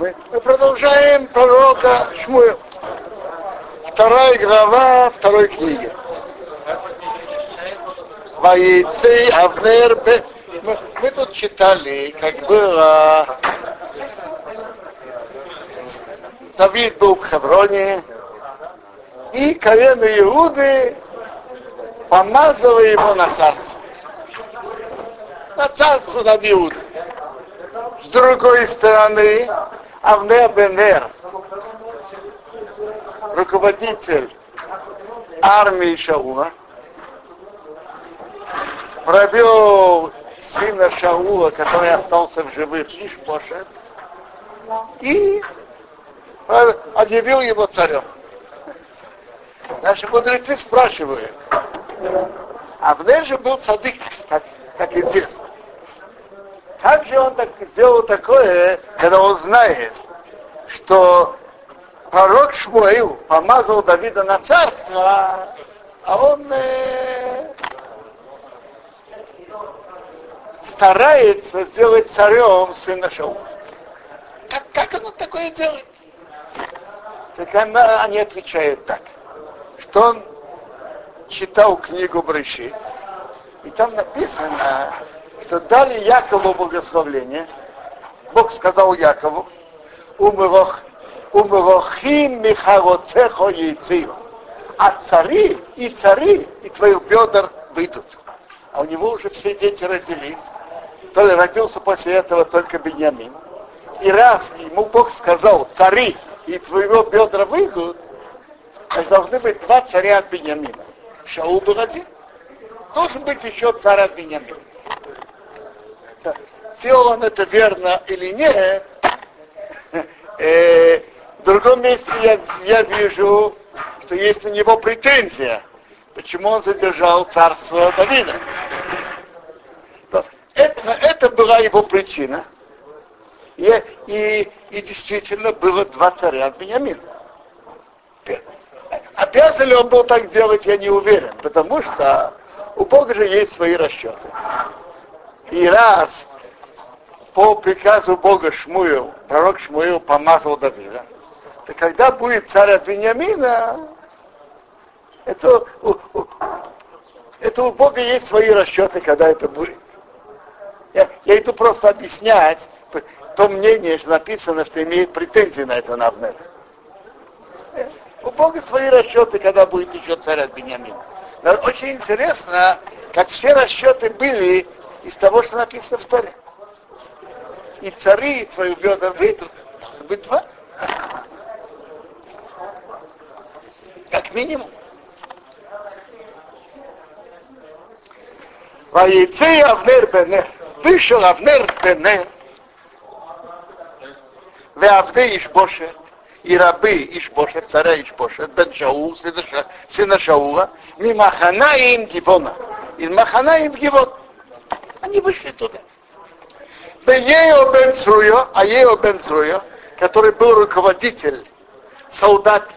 Мы, мы продолжаем пророка Шмуэл. Вторая глава второй книги. Воейцей Авнер. Мы, мы тут читали, как было Давид был в Хевроне, и колено Иуды помазало его на царство. На царство над Иудой. С другой стороны, Авнер Бенер, руководитель армии Шаула, провел сына Шаула, который остался в живых, Ишпошет, и объявил его царем. Наши мудрецы спрашивают, Авнер же был цадык, как, как известно. Как же он так сделал такое, когда он знает, что пророк Шмуил помазал Давида на царство, а он э, старается сделать царем сына Шаула. Как, как он такое делает? Так она, они отвечают так, что он читал книгу Брыши, и там написано, что дали Якову благословление, Бог сказал Якову, умрохим михароцехо яйцею, а цари и цари и твоих бедер выйдут. А у него уже все дети родились. То ли родился после этого только Беньямин. И раз ему Бог сказал, цари и твоего бедра выйдут, значит, должны быть два царя от Беньямина. Шаул был один. Должен быть еще царь от Беньямина. Сделал он это верно или нет, э, в другом месте я, я вижу, что есть на него претензия, почему он задержал царство Давида. Это, это была его причина. И, и, и действительно было два царя от Бениамина. Обязан ли он был так делать, я не уверен, потому что у Бога же есть свои расчеты. И раз по приказу Бога Шмуил, пророк Шмуил помазал Давида, то когда будет царь от Вениамина, это, у, это у Бога есть свои расчеты, когда это будет. Я, я иду просто объяснять то мнение, что написано, что имеет претензии на это Навнер. Э, у Бога свои расчеты, когда будет еще царь от Бениамина. Очень интересно, как все расчеты были из того, что написано в Торе. И цари твои бедра выйдут, быть два. Как минимум. Ваейцей Авнер Бенер. Вышел Авнер Бенер. Веавды Ишбошет. И рабы Ишбошет, царя Ишбошет, Бен Шаул, сына Шаула, Мимаханаим Гивона. Из Маханаим Гивон. Они вышли туда. Ео Бен Цруйо, а Ео Бен Цруйо, который был руководитель солдат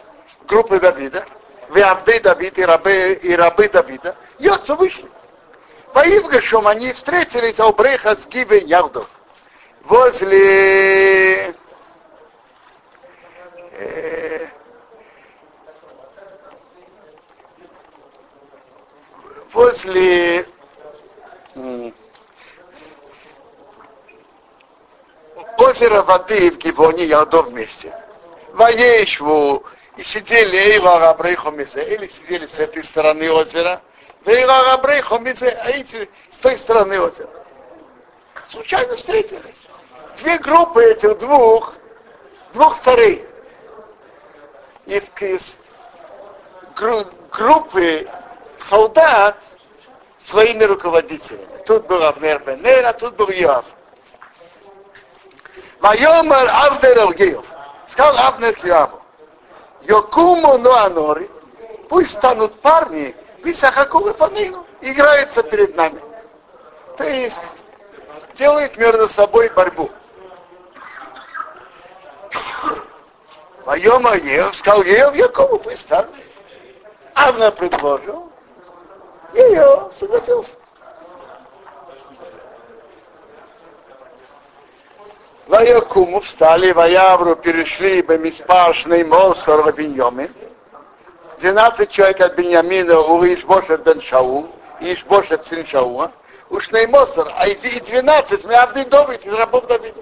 группы Давида, Веавды Давид и рабы, и рабы Давида, Йоцу вышли. По Ивгашам они встретились у Бреха с Гиве Ярдов. Возле э, возле озера воды в Гибоне, Ярдов вместе. Воешву и сидели Эйла Рабрейхом или сидели с этой стороны озера, Вейла Рабрейхом а эти с той стороны озера. Случайно встретились. Две группы этих двух, двух царей. Из, из гру, группы солдат своими руководителями. Тут был Авнер Бенер, а тут был Йоав. Майомар Авнер Алгеев. Сказал Авнер к Йоаву. Йокуму Нуанори, пусть станут парни, Писахакулы Фанину, играются перед нами. То есть делают между собой борьбу. Вайома Ев, сказал Ев, Якову, пусть станут. Авна предложил, ее согласился. Ваякуму встали, Ваявру перешли Бемиспашный Мосхор в Беньоме. 12 человек от Беньямина у Ишбоша бен Шаул, Ишбоша сын Шауа, уж на Мосор, а и 12 мы Авды Довид из рабов Давида.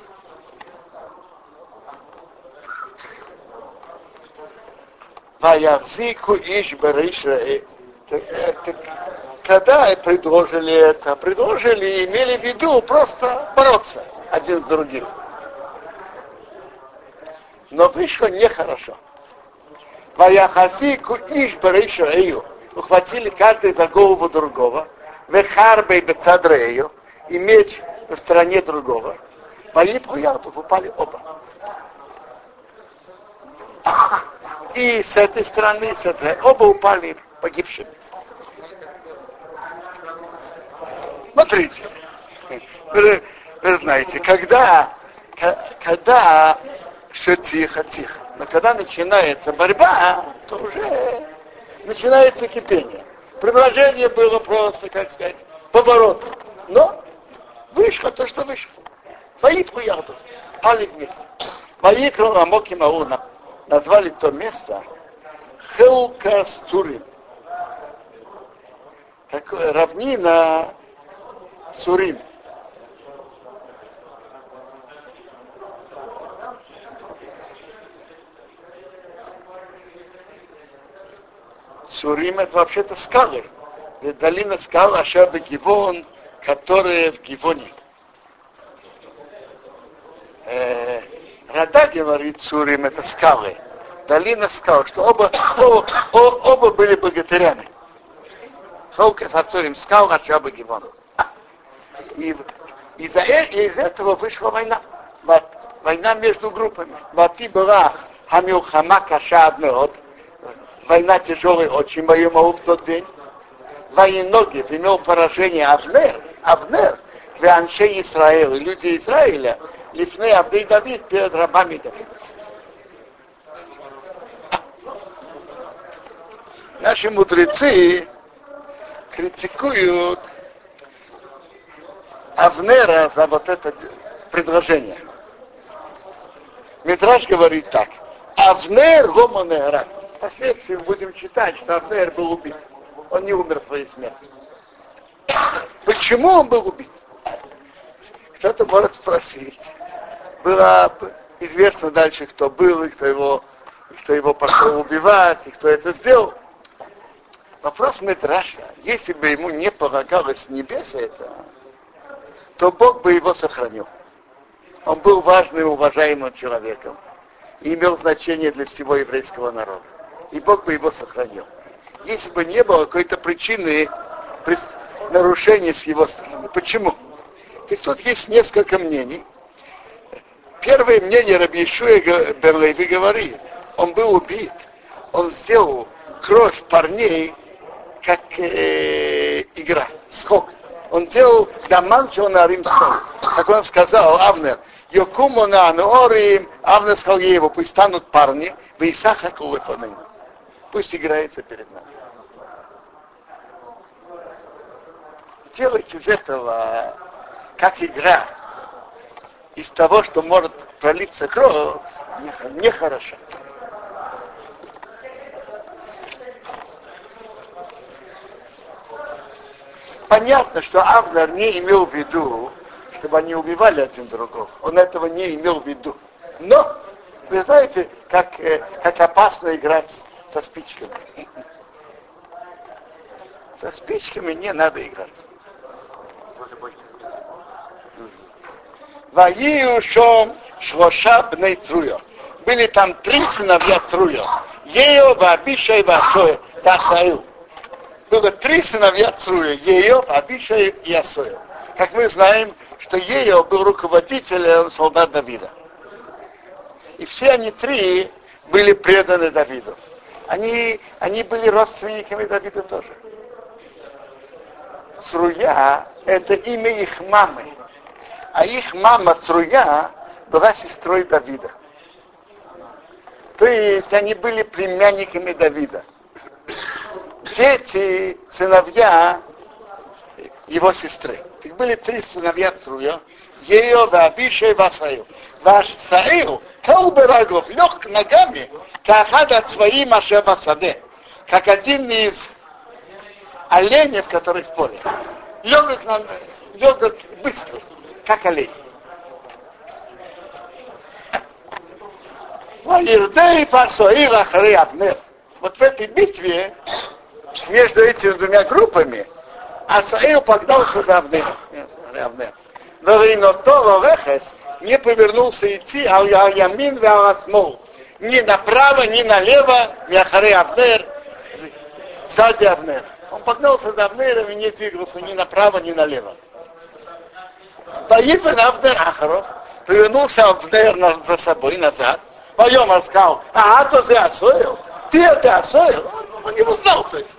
Ваявзику Иш Бериша. Когда предложили это, предложили имели в виду просто бороться один с другим но вышло нехорошо. Ваяхасику иш барейшаэю. Ухватили каждый за голову другого. Вехарбей бецадрею. И меч на стороне другого. Ваипху ятов упали оба. И с этой стороны, с этой, оба упали погибшими. Смотрите, вы, вы знаете, когда, когда все тихо-тихо. Но когда начинается борьба, то уже начинается кипение. Предложение было просто, как сказать, поворот. Но вышло то, что вышло. Ваипку яду. Пали вместе. Ваикру Амоки Мауна назвали то место Хелка Стурин. Такое равнина Сурим. Сурим это вообще-то скалы. Это долина скал Ашаба Гивон, которые в Гивоне. Э, Рада говорит, Сурим это скалы. Долина скал, что оба, оба, оба были богатырями. Холка с Ацурим скал Ашаба Гивон. И из-за э, из этого вышла война. Война между группами. Вати была Хамилхама Каша Адмеот, война тяжелая очень Моему в тот день. Военногив имел поражение Авнер, Авнер, Веанше Израиля, люди Израиля, Лифны Авдей Давид перед рабами Давида. Наши мудрецы критикуют Авнера за вот это предложение. Митраж говорит так. Авнер гомонера впоследствии будем читать, что Абнер был убит. Он не умер своей смертью. Почему он был убит? Кто-то может спросить. Было известно дальше, кто был и кто его, и кто его пошел убивать, и кто это сделал. Вопрос Медраша, если бы ему не полагалось с небес это, то Бог бы его сохранил. Он был важным и уважаемым человеком и имел значение для всего еврейского народа и Бог бы его сохранил. Если бы не было какой-то причины нарушения с его стороны. Почему? И тут есть несколько мнений. Первое мнение Раби Ишуя Берлейви говорит, он был убит, он сделал кровь парней как э, игра, скок. Он делал даман Рим скок. Как он сказал, Авнер, Йокуму на Ануорим, Авнер сказал его, пусть станут парни, в Исаха Кулефанына. Пусть играется перед нами. Делать из этого как игра, из того, что может пролиться кровь, нехорошо. Понятно, что Авнер не имел в виду, чтобы они убивали один другого. Он этого не имел в виду. Но, вы знаете, как, э, как опасно играть со спичками. Со спичками не надо играть. Ваиушом шлоша бней Цруя. Были там три сыновья Цруя. Ео, Вабиша и Васоя, Ясаил. Было три сыновья Цруя. Ео, Вабиша и Ясоя. Как мы знаем, что Ео был руководителем солдат Давида. И все они три были преданы Давиду они, они были родственниками Давида тоже. Цруя – это имя их мамы. А их мама Цруя была сестрой Давида. То есть они были племянниками Давида. Дети, сыновья его сестры. Их были три сыновья Цруя. ее Вабишей Васаил. Ваш Саил, Калберагов, лег ногами, как от своей Машеба Саде, как один из оленей, который в поле. Легок, на, легок быстро, как олень. Ваирдей Фасоил Ахары Абнер. Вот в этой битве между этими двумя группами Асаил погнался за Абнером. Но то Вехес не повернулся идти, а я Ямин Ваасмол. Ни направо, ни налево, Яхаре Абнер, сзади Абнер. Он погнался за Абнером и не двигался ни направо, ни налево. Поехал Абнер Ахаров, повернулся Абнер за собой назад, Поем сказал, а то ты осоил, ты это осоил. Он не узнал, то есть.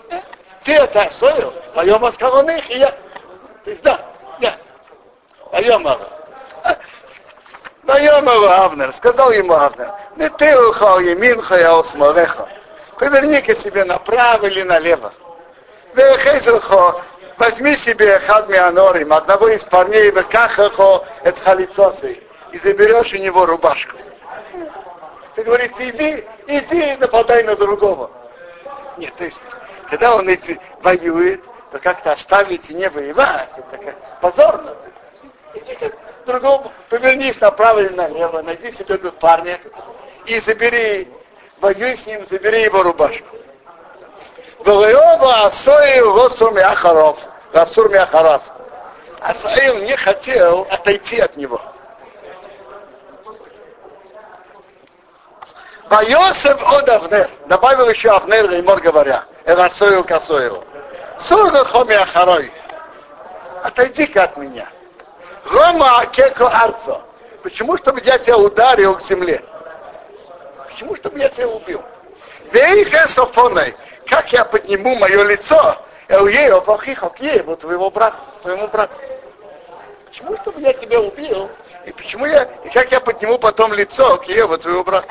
Ты это осоил. Поем сказал, он их, и я. То есть, да, я. Поем его Авнер, сказал ему Авнер, не ты ухал еминха, я осмолеха. Поверни-ка себе направо или налево. Вехезелхо, возьми себе хадми анорим, одного из парней, векахахо, это халицосы, и заберешь у него рубашку. Ты говорите, иди, иди, нападай на другого. Нет, то есть, когда он эти воюет, то как-то оставить и не воевать, это как позорно. Иди как другому, повернись направо или налево, найди себе парня и забери, воюй с ним, забери его рубашку. Валайова Асоил Госур Мяхаров, Гасур Мяхаров. Асаил не хотел отойти от него. Вайосев от Авнер. Добавил еще Авнер Реймор говоря. Эрасою Касою. Сурга хоми ахарой. Отойди-ка от меня. Рома Акеко Арцо. Почему, чтобы я тебя ударил к земле? Почему, чтобы я тебя убил? Вейхе Софоной. Как я подниму мое лицо? Эльео Вахихо Киеву, твоего брата, твоему брату. Почему, чтобы я тебя убил? И почему я, и как я подниму потом лицо к Еву, твоего брата?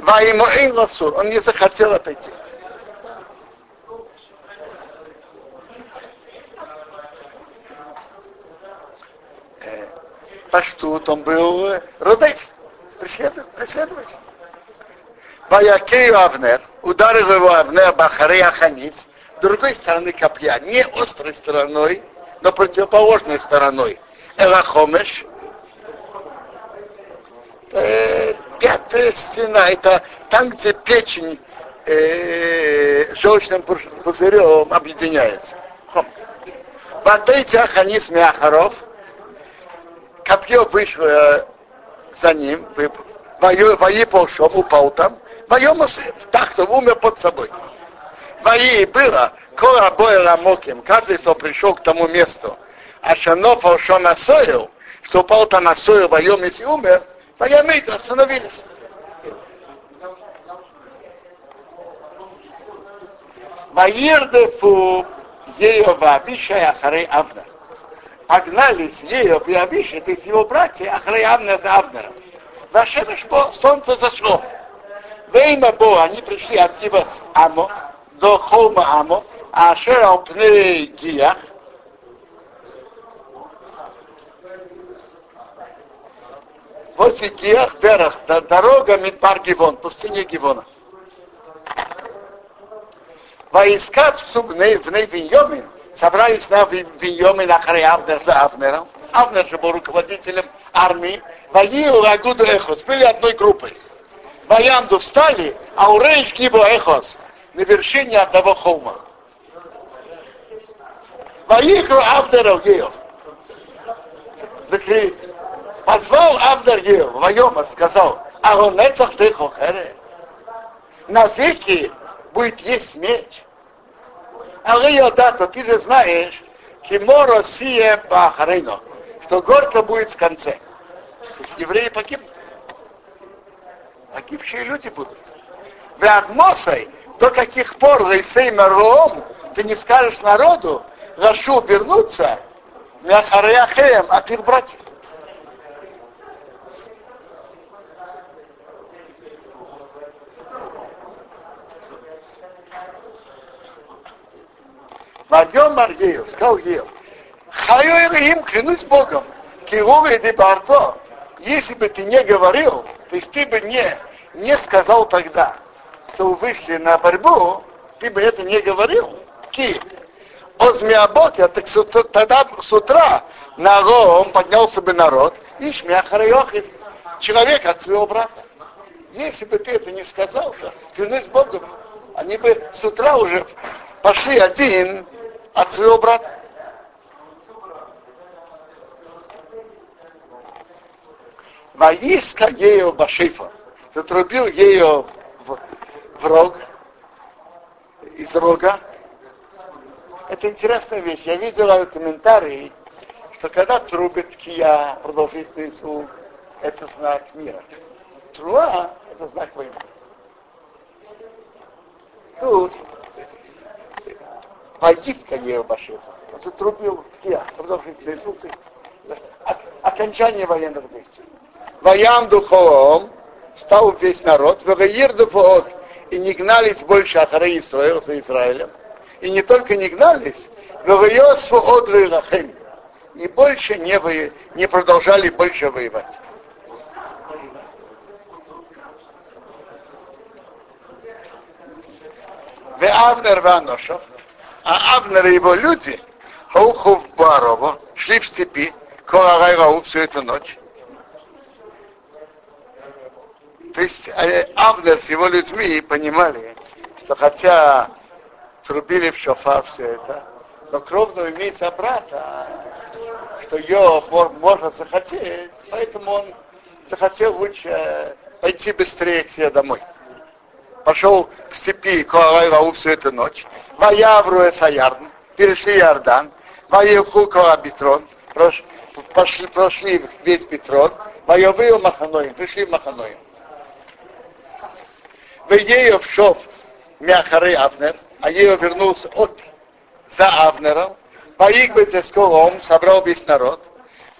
Ваимоин Ласур. Он не захотел отойти. Паштут, он был Родейф, преследователь. Ваякею Авнер, ударил его Авнер Бахаре Аханиц, другой стороны копья, не острой стороной, но противоположной стороной. Элахомеш, э, пятая стена, это там, где печень э, желчным пузырем объединяется. Батейте Аханис Мяхаров, копье вышло э, за ним, вои полшом, упал там, воем в тахту, умер под собой. Вои было, кола боя рамоким, каждый, кто пришел к тому месту, а шано полшом насоил, что упал там насоил, воем, если умер, Ваямейду остановились. Ваирдефу Еов Авиша и Ахарей Авнер. Погнались Еов и Авиша, то есть его братья, Авнер за Авнером. Вашемеш по солнце зашло. Вейма Бо, они пришли от Кивас Амо до холма Амо, а Ашера Пней Гиях, возле Гиах Берах, дорога Мидбар Гивон, пустыня Гивона. Войска в Нейвиньомин собрались на Виньомин на Авнер за Авнером. Авнер же был руководителем армии. Воил Агуду Эхос, были одной группой. Воянду встали, а у Рейш Гибо Эхос на вершине одного холма. Воиху Авнеров Геев. Позвал Авдергил, Вайомар, сказал, а он нецах ты хохере. Навеки будет есть меч. А дата, ты же знаешь, Кимо Россия Бахарейно, что горько будет в конце. То есть евреи погибнут. Погибшие люди будут. Вы Адмосой, до каких пор Рейсей Мерлом, ты не скажешь народу, Рашу вернуться, Мяхареахеем от их братьев. Вадьем Маргеев, сказал Геев, Хаю им клянусь Богом, Кируга и Барцо, если бы ты не говорил, то есть ты бы не, не сказал тогда, что вы вышли на борьбу, ты бы это не говорил. Ки. Озмиабокер, так тогда с утра на он поднялся бы народ, и шмяхарайохи, человек от своего брата. Если бы ты это не сказал, то клянусь Богом, они бы с утра уже пошли один от своего брата. Воиска ее Башифа, затрубил ее в, в рог, из рога. Это интересная вещь. Я видела комментарии, что когда трубит кия, продолжительный звук, это знак мира. Труа – это знак войны. Тут поитка Еобашева. Он затрубил кия, продолжительный звук, окончание военных действий. Воям духовом стал весь народ, Вагаир духовом, и не гнались больше Ахары Исраил за Израилем. И не только не гнались, Вагаёсфу от Лахем. И больше не, вы, не продолжали больше воевать. В Авнер Ваношев, а Авнер и его люди, Хаухов Барово, шли в степи, Колагайрау всю эту ночь. То есть э, Авнер с его людьми понимали, что хотя трубили в шофар все это, но кровно имеется брата, что ее можно захотеть, поэтому он захотел лучше пойти быстрее к себе домой. Пошел в степи Коалайрау всю эту ночь. Ваявру Саярн, перешли Иордан, Ваеху Коабитрон, пошли, прошли весь Петрон, Ваевыл Маханоим, пришли в Маханоим. Веев шов Мяхары Авнер, а Ео вернулся от за Авнером, Ваигбе Цесколом собрал весь народ,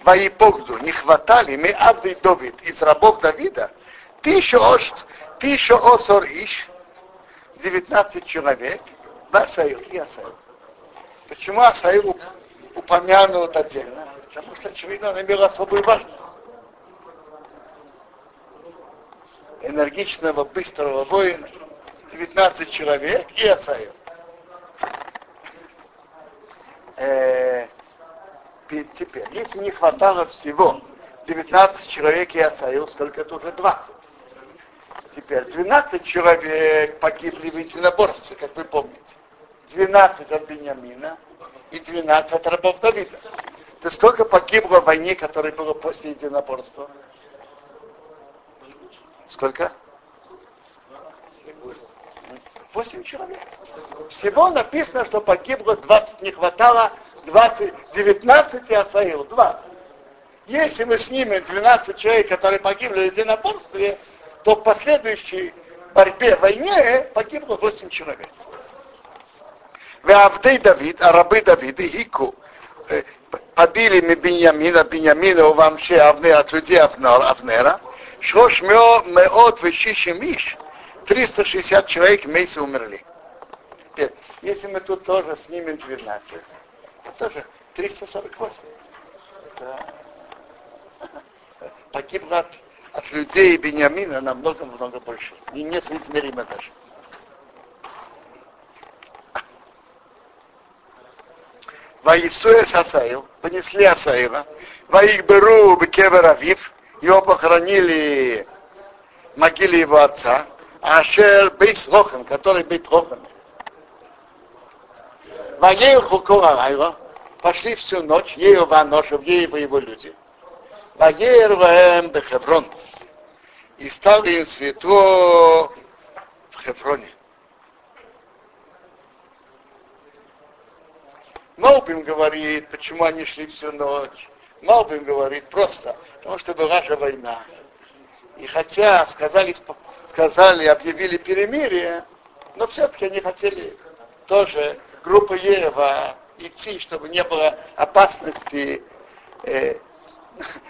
Ваипогду не хватали мы Авды Давид из рабов Давида, тысячу ош, тысячу осор иш, 19 человек, Асаил и Асаил. Почему Асаил упомянут отдельно? Потому что, очевидно, он имел особую важность. Энергичного, быстрого воина, 19 человек и Асаил. Э, теперь, если не хватало всего 19 человек и Асаил, сколько это уже 20. Теперь 12 человек погибли в единоборстве, как вы помните. 12 от Бениамина и 12 от рабов Давида. То сколько погибло в войне, которая была после единоборства? Сколько? 8 человек. Всего написано, что погибло 20, не хватало 20, 19 и Асаил, 20. Если мы снимем 12 человек, которые погибли в единоборстве, то в последующей борьбе, войне погибло 8 человек. В Авдей Давид, а рабы Давида, Ику, э, побили мы Беньямина, Беньямина, вообще Авнера, от людей Авнера, Шош меот вещищи миш, 360 человек вместе умерли. Теперь, если мы тут тоже снимем 12, то тоже 348. Это погибло от от людей Бениамина намного-много больше. И несоизмеримо даже. Ваисуя Сасаил, понесли Асаила, Ваих Беру Бекевер Авив, его похоронили в могиле его отца, Ашер Бейс Рохан, который Бейт Рохан. Ваею Куарайла, пошли всю ночь, ею Ваношев, ею его люди. Ваер Ваем Бехеврон и стало им светло в Хефроне. Малбим говорит, почему они шли всю ночь. Малбим говорит просто, потому что была же война. И хотя сказали, сказали, объявили перемирие, но все-таки они хотели тоже группа Ева идти, чтобы не было опасности э,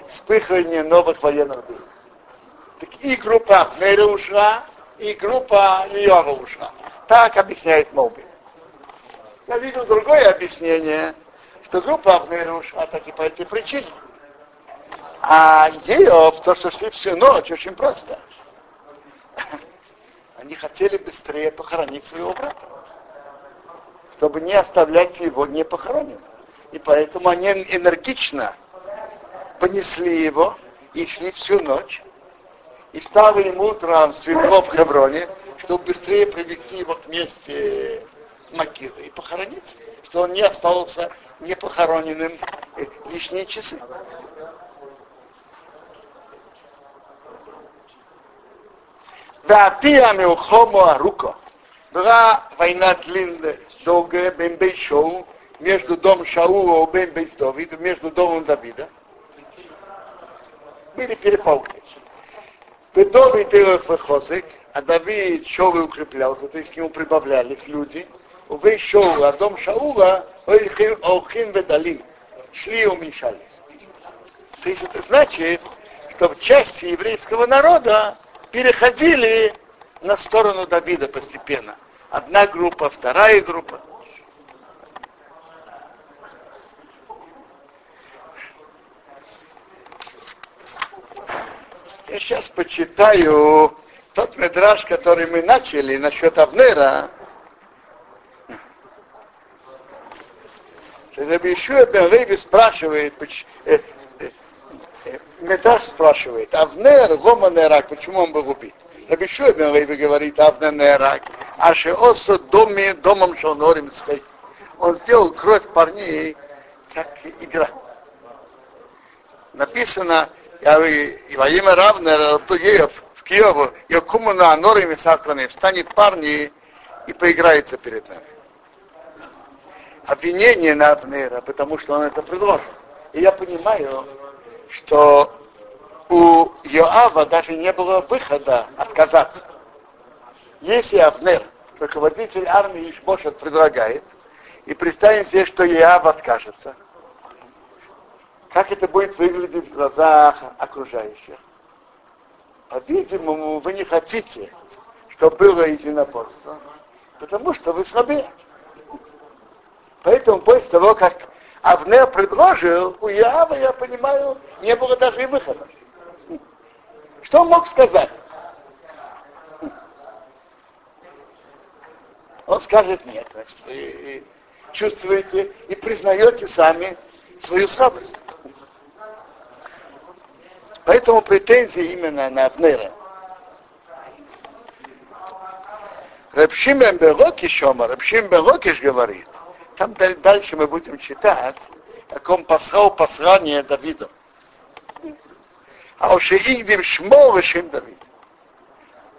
вспыхивания новых военных действий. Так и группа Мера ушла, и группа Иова ушла. Так объясняет Моби. Я видел другое объяснение, что группа Авнера ушла таки по этой причине. А Еов, то, что шли всю ночь, очень просто. Они хотели быстрее похоронить своего брата, чтобы не оставлять его непохороненным. И поэтому они энергично понесли его и шли всю ночь. И стало ему утром светло в Хевроне, чтобы быстрее привести его к месте могилы и похоронить, что он не остался непохороненным лишние часы. Ватия Меухомо Аруко. Была война длинная, долгая, бен Шоу, между домом Шаула и бен Бейсдовид, между домом Давида. Были перепалки. Давид их выхозик, а Давид шел и укреплялся, то есть к нему прибавлялись люди. Увей шел, а дом Шаула, Охин Ведалим, шли и уменьшались. То есть это значит, что в части еврейского народа переходили на сторону Давида постепенно. Одна группа, вторая группа. Я сейчас почитаю тот медраж, который мы начали насчет Авнера. Рабишуя бен Леви спрашивает, э, э, э, Медраж спрашивает, Авнер, Гома Нерак, почему он был убит? Рабишуя бен Леви говорит, Авнер Нерак, а Шеосо доме, домом Шонорим Схей. Он сделал кровь парней, как игра. Написано, и во имя Равнера Туеев в Киеву, Якуму на Анорим Сакране, встанет парни и поиграется перед нами. Обвинение на Авнера, потому что он это предложил. И я понимаю, что у Йоава даже не было выхода отказаться. Если Авнер, руководитель армии Ишбошет, предлагает, и представим себе, что Йоав откажется – как это будет выглядеть в глазах окружающих. По-видимому, вы не хотите, чтобы было единоборство, потому что вы слабее. Поэтому после того, как Авнер предложил, у Ява, я понимаю, не было даже и выхода. Что он мог сказать? Он скажет нет, значит, вы чувствуете и признаете сами свою слабость. Поэтому претензии именно на Авнера. Рабшим Белокиш Шома, Рабшим Белокиш говорит, там дальше мы будем читать, как он послал послание Давиду. А уж Игдим Шмо Рашим Давид.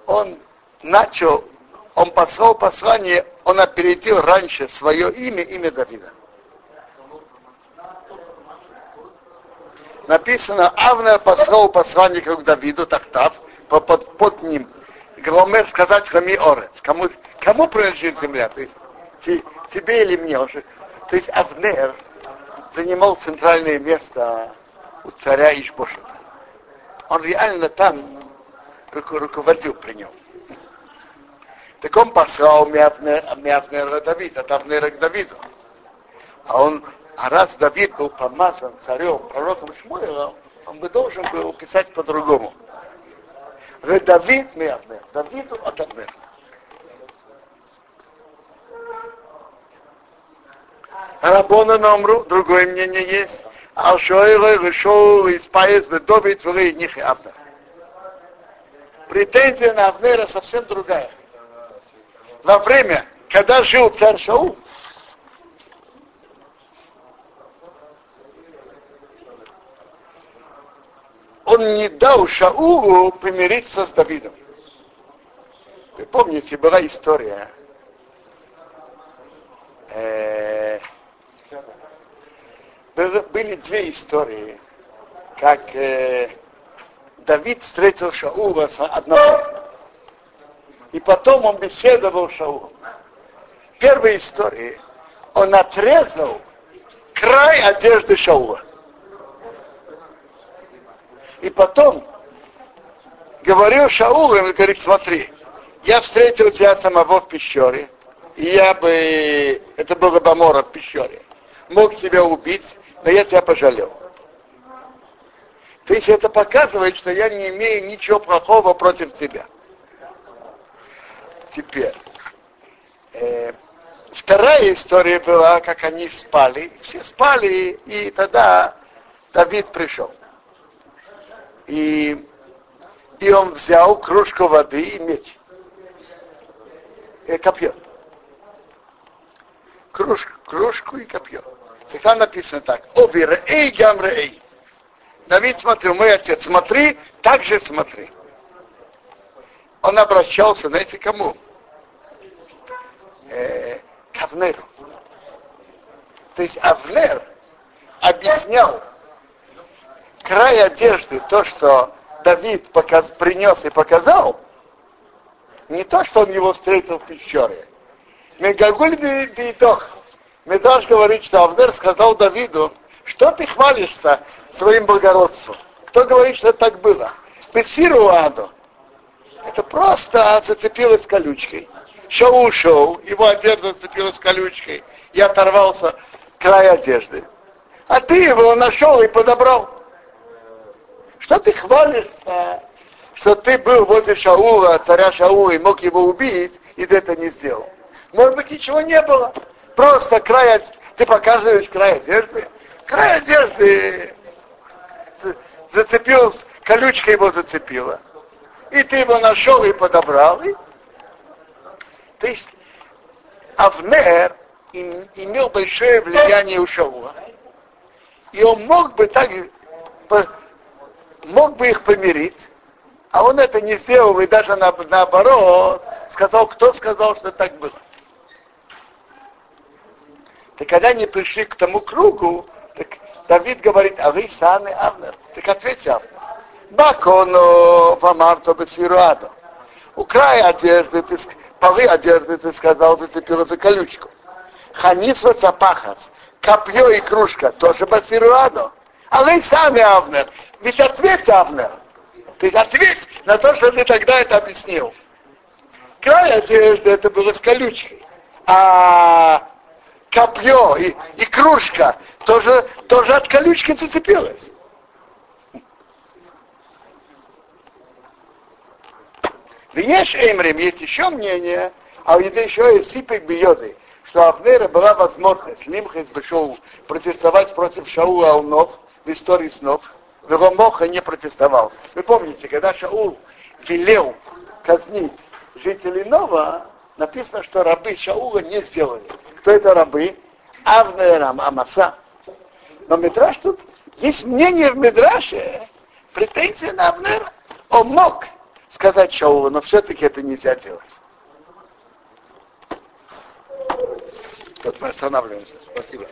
Он начал, он послал послание, он опередил раньше свое имя, имя Давида. Написано, Авнер послал посланника к Давиду, Тахтав, под, под, под ним. Громер сказать Хами Орец. Кому, кому принадлежит земля? То есть, тебе или мне? Он же, то есть Авнер занимал центральное место у царя Ишбошета. Он реально там руководил при нем. Так он послал Мявнера Давида, от Авнера к Давиду. А он а раз Давид был помазан царем, пророком Шмуэлом, он бы должен был писать по-другому. Давид Меавнер, Давиду от Авнера. Рабона Номру, другое мнение есть. Алшойлой вышел из поезд Давид в них и Авнер. Претензия на Авнера совсем другая. Во время, когда жил царь Шаул, он не дал Шаулу помириться с Давидом. Вы помните, была история. Э, были две истории, как э, Давид встретил Шаула одного. И потом он беседовал с Шаулом. В первой истории он отрезал край одежды Шаула. И потом говорил Шаул, и говорит, смотри, я встретил тебя самого в пещере, и я бы, это было бы Амора в пещере, мог тебя убить, но я тебя пожалел. То есть это показывает, что я не имею ничего плохого против тебя. Теперь. Э, вторая история была, как они спали. Все спали, и тогда Давид пришел. И, и он взял кружку воды и меч. И копье. Кружку, кружку и копье. И там написано так. Оби рей гам рей. Давид смотрел, мой отец, смотри, так же смотри. Он обращался, знаете, кому? Э, к Авнеру. То есть Авнер объяснял край одежды, то, что Давид показ, принес и показал, не то, что он его встретил в пещере. Мегагуль Дейтох. Медаш говорит, что Авнер сказал Давиду, что ты хвалишься своим благородством? Кто говорит, что так было? Песиру Аду. Это просто зацепилось колючкой. Шоу ушел, его одежда зацепилась колючкой и оторвался край одежды. А ты его нашел и подобрал. Что ты хвалишься, что ты был возле Шаула, царя Шаула, и мог его убить, и ты это не сделал? Может быть, ничего не было. Просто край, ты показываешь край одежды. Край одежды зацепился, колючка его зацепила. И ты его нашел и подобрал. И... То есть Авнер имел большое влияние у Шаула. И он мог бы так, мог бы их помирить, а он это не сделал, и даже на, наоборот сказал, кто сказал, что так было. И когда они пришли к тому кругу, так Давид говорит, а вы сами Авнер. Так ответьте Авнер. Бакону помарто бесируадо. У края одежды, ты, полы одежды, ты сказал, зацепила за колючку. Ханицва цапахас. Копье и кружка, тоже басируадо. А вы сами Авнер. Ведь ответь Авнер. Ты ответь на то, что ты тогда это объяснил. Край одежды это было с колючкой. А копье и, и кружка тоже, тоже от колючки зацепилась. Веш Эймрим, есть еще мнение, а еще и Сипек Биоды, что Авнера была возможность Лимхес пришел протестовать против Шаула Аунов в истории снов, Веломоха не протестовал. Вы помните, когда Шаул велел казнить жителей Нова, написано, что рабы Шаула не сделали. Кто это рабы? Авнерам, Амаса. Но Мидраш тут, есть мнение в Мидраше, претензия на Авнера. Он мог сказать Шаулу, но все-таки это нельзя делать. Тут мы останавливаемся. Спасибо.